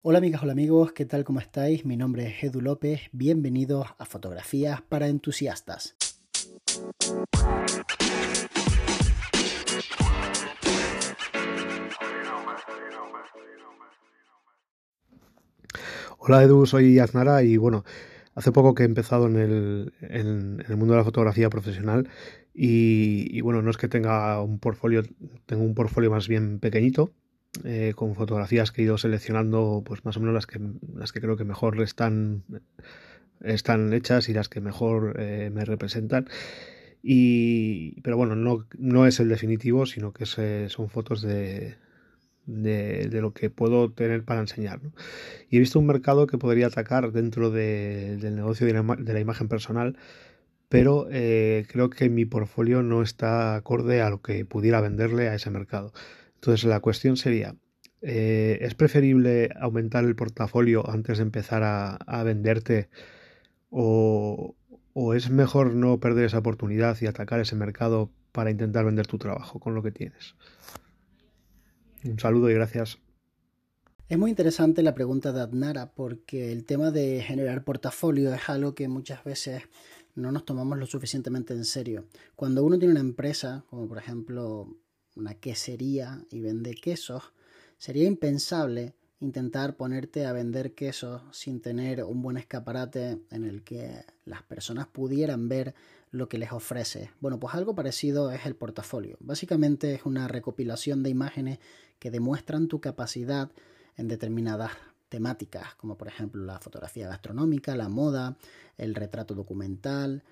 Hola amigas, hola amigos, ¿qué tal? ¿Cómo estáis? Mi nombre es Edu López, bienvenidos a Fotografías para Entusiastas. Hola Edu, soy Aznara y bueno, hace poco que he empezado en el, mundo de la fotografía profesional y, y, bueno, no es que tenga un portfolio, tengo un portfolio más bien pequeñito, eh, con fotografías que he ido seleccionando, pues más o menos las que, las que creo que mejor están, están hechas y las que mejor eh, me representan. Y, pero bueno, no, no es el definitivo, sino que son fotos de, de, lo que puedo tener para enseñar. Y he visto un mercado que podría atacar dentro del negocio de la, imagen personal, pero eh, creo que mi portfolio no está acorde a lo que pudiera venderle a ese mercado. Entonces la cuestión sería, eh, ¿es preferible aumentar el portafolio antes de empezar a, venderte o, es mejor no perder esa oportunidad y atacar ese mercado para intentar vender tu trabajo con lo que tienes? Un saludo y gracias. Es muy interesante la pregunta de Adnara porque el tema de generar portafolio es algo que muchas veces no nos tomamos lo suficientemente en serio. Cuando uno tiene una empresa, como por ejemplo una quesería y vende quesos, sería impensable intentar ponerte a vender quesos sin tener un buen escaparate en el que las personas pudieran ver lo que les ofrece. Bueno, pues algo parecido es el portafolio. Básicamente es una recopilación de imágenes que demuestran tu capacidad en determinadas temáticas, como por ejemplo la fotografía gastronómica, la moda, el retrato documental.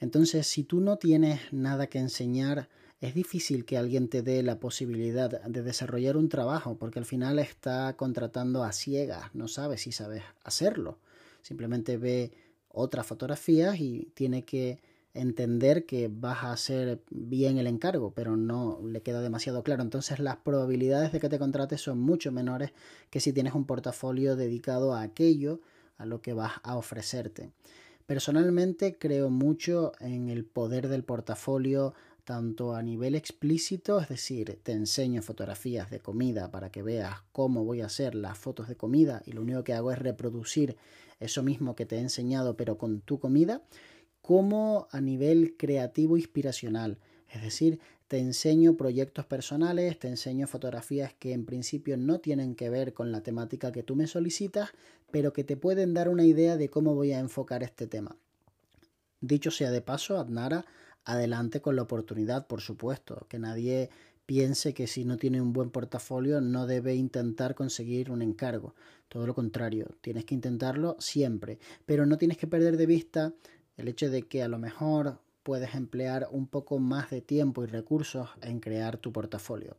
Entonces, si tú no tienes nada que enseñar, es difícil que alguien te dé la posibilidad de desarrollar un trabajo porque al final está contratando a ciegas, no sabe si sabes hacerlo. Simplemente ve otras fotografías y tiene que entender que vas a hacer bien el encargo, pero no le queda demasiado claro. Entonces las probabilidades de que te contrates son mucho menores que si tienes un portafolio dedicado a aquello a lo que vas a ofrecerte. Personalmente creo mucho en el poder del portafolio tanto a nivel explícito, es decir, te enseño fotografías de comida para que veas cómo voy a hacer las fotos de comida y lo único que hago es reproducir eso mismo que te he enseñado pero con tu comida, como a nivel creativo inspiracional, es decir, te enseño proyectos personales, te enseño fotografías que en principio no tienen que ver con la temática que tú me solicitas, pero que te pueden dar una idea de cómo voy a enfocar este tema. Dicho sea de paso, Adnara adelante con la oportunidad, por supuesto, que nadie piense que si no tiene un buen portafolio no debe intentar conseguir un encargo. Todo lo contrario, tienes que intentarlo siempre, pero no tienes que perder de vista el hecho de que a lo mejor puedes emplear un poco más de tiempo y recursos en crear tu portafolio.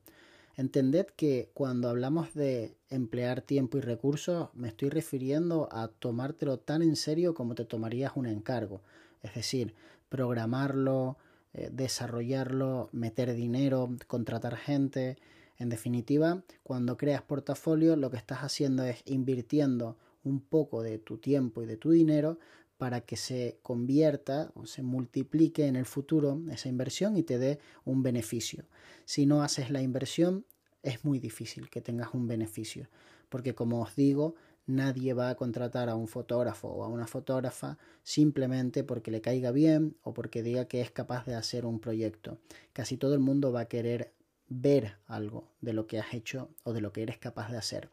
Entended que cuando hablamos de emplear tiempo y recursos me estoy refiriendo a tomártelo tan en serio como te tomarías un encargo. Es decir, programarlo, eh, desarrollarlo, meter dinero, contratar gente. En definitiva, cuando creas portafolio, lo que estás haciendo es invirtiendo un poco de tu tiempo y de tu dinero para que se convierta o se multiplique en el futuro esa inversión y te dé un beneficio. Si no haces la inversión, es muy difícil que tengas un beneficio, porque como os digo, Nadie va a contratar a un fotógrafo o a una fotógrafa simplemente porque le caiga bien o porque diga que es capaz de hacer un proyecto. Casi todo el mundo va a querer ver algo de lo que has hecho o de lo que eres capaz de hacer.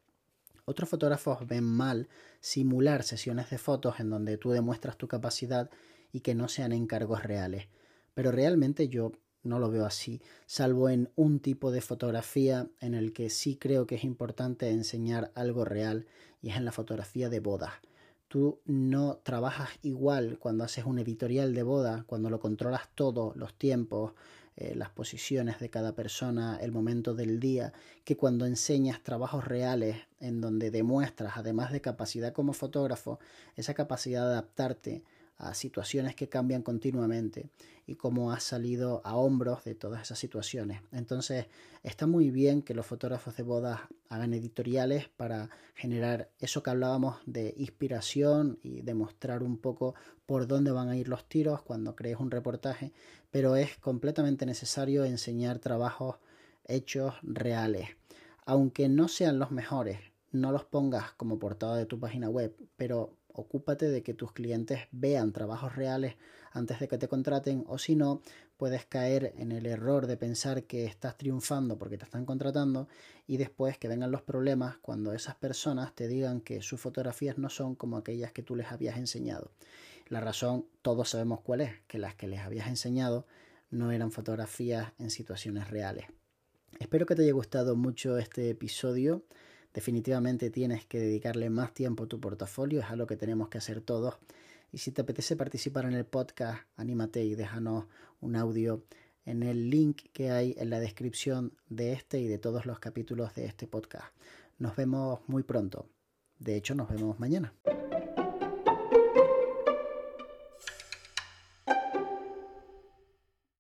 Otros fotógrafos ven mal simular sesiones de fotos en donde tú demuestras tu capacidad y que no sean encargos reales. Pero realmente yo no lo veo así, salvo en un tipo de fotografía en el que sí creo que es importante enseñar algo real y es en la fotografía de boda. Tú no trabajas igual cuando haces un editorial de boda, cuando lo controlas todo, los tiempos, eh, las posiciones de cada persona, el momento del día, que cuando enseñas trabajos reales en donde demuestras, además de capacidad como fotógrafo, esa capacidad de adaptarte situaciones que cambian continuamente y cómo has salido a hombros de todas esas situaciones. Entonces está muy bien que los fotógrafos de bodas hagan editoriales para generar eso que hablábamos de inspiración y demostrar un poco por dónde van a ir los tiros cuando crees un reportaje, pero es completamente necesario enseñar trabajos hechos reales, aunque no sean los mejores no los pongas como portada de tu página web, pero ocúpate de que tus clientes vean trabajos reales antes de que te contraten o si no, puedes caer en el error de pensar que estás triunfando porque te están contratando y después que vengan los problemas cuando esas personas te digan que sus fotografías no son como aquellas que tú les habías enseñado. La razón todos sabemos cuál es, que las que les habías enseñado no eran fotografías en situaciones reales. Espero que te haya gustado mucho este episodio. Definitivamente tienes que dedicarle más tiempo a tu portafolio, es algo que tenemos que hacer todos. Y si te apetece participar en el podcast, anímate y déjanos un audio en el link que hay en la descripción de este y de todos los capítulos de este podcast. Nos vemos muy pronto. De hecho, nos vemos mañana.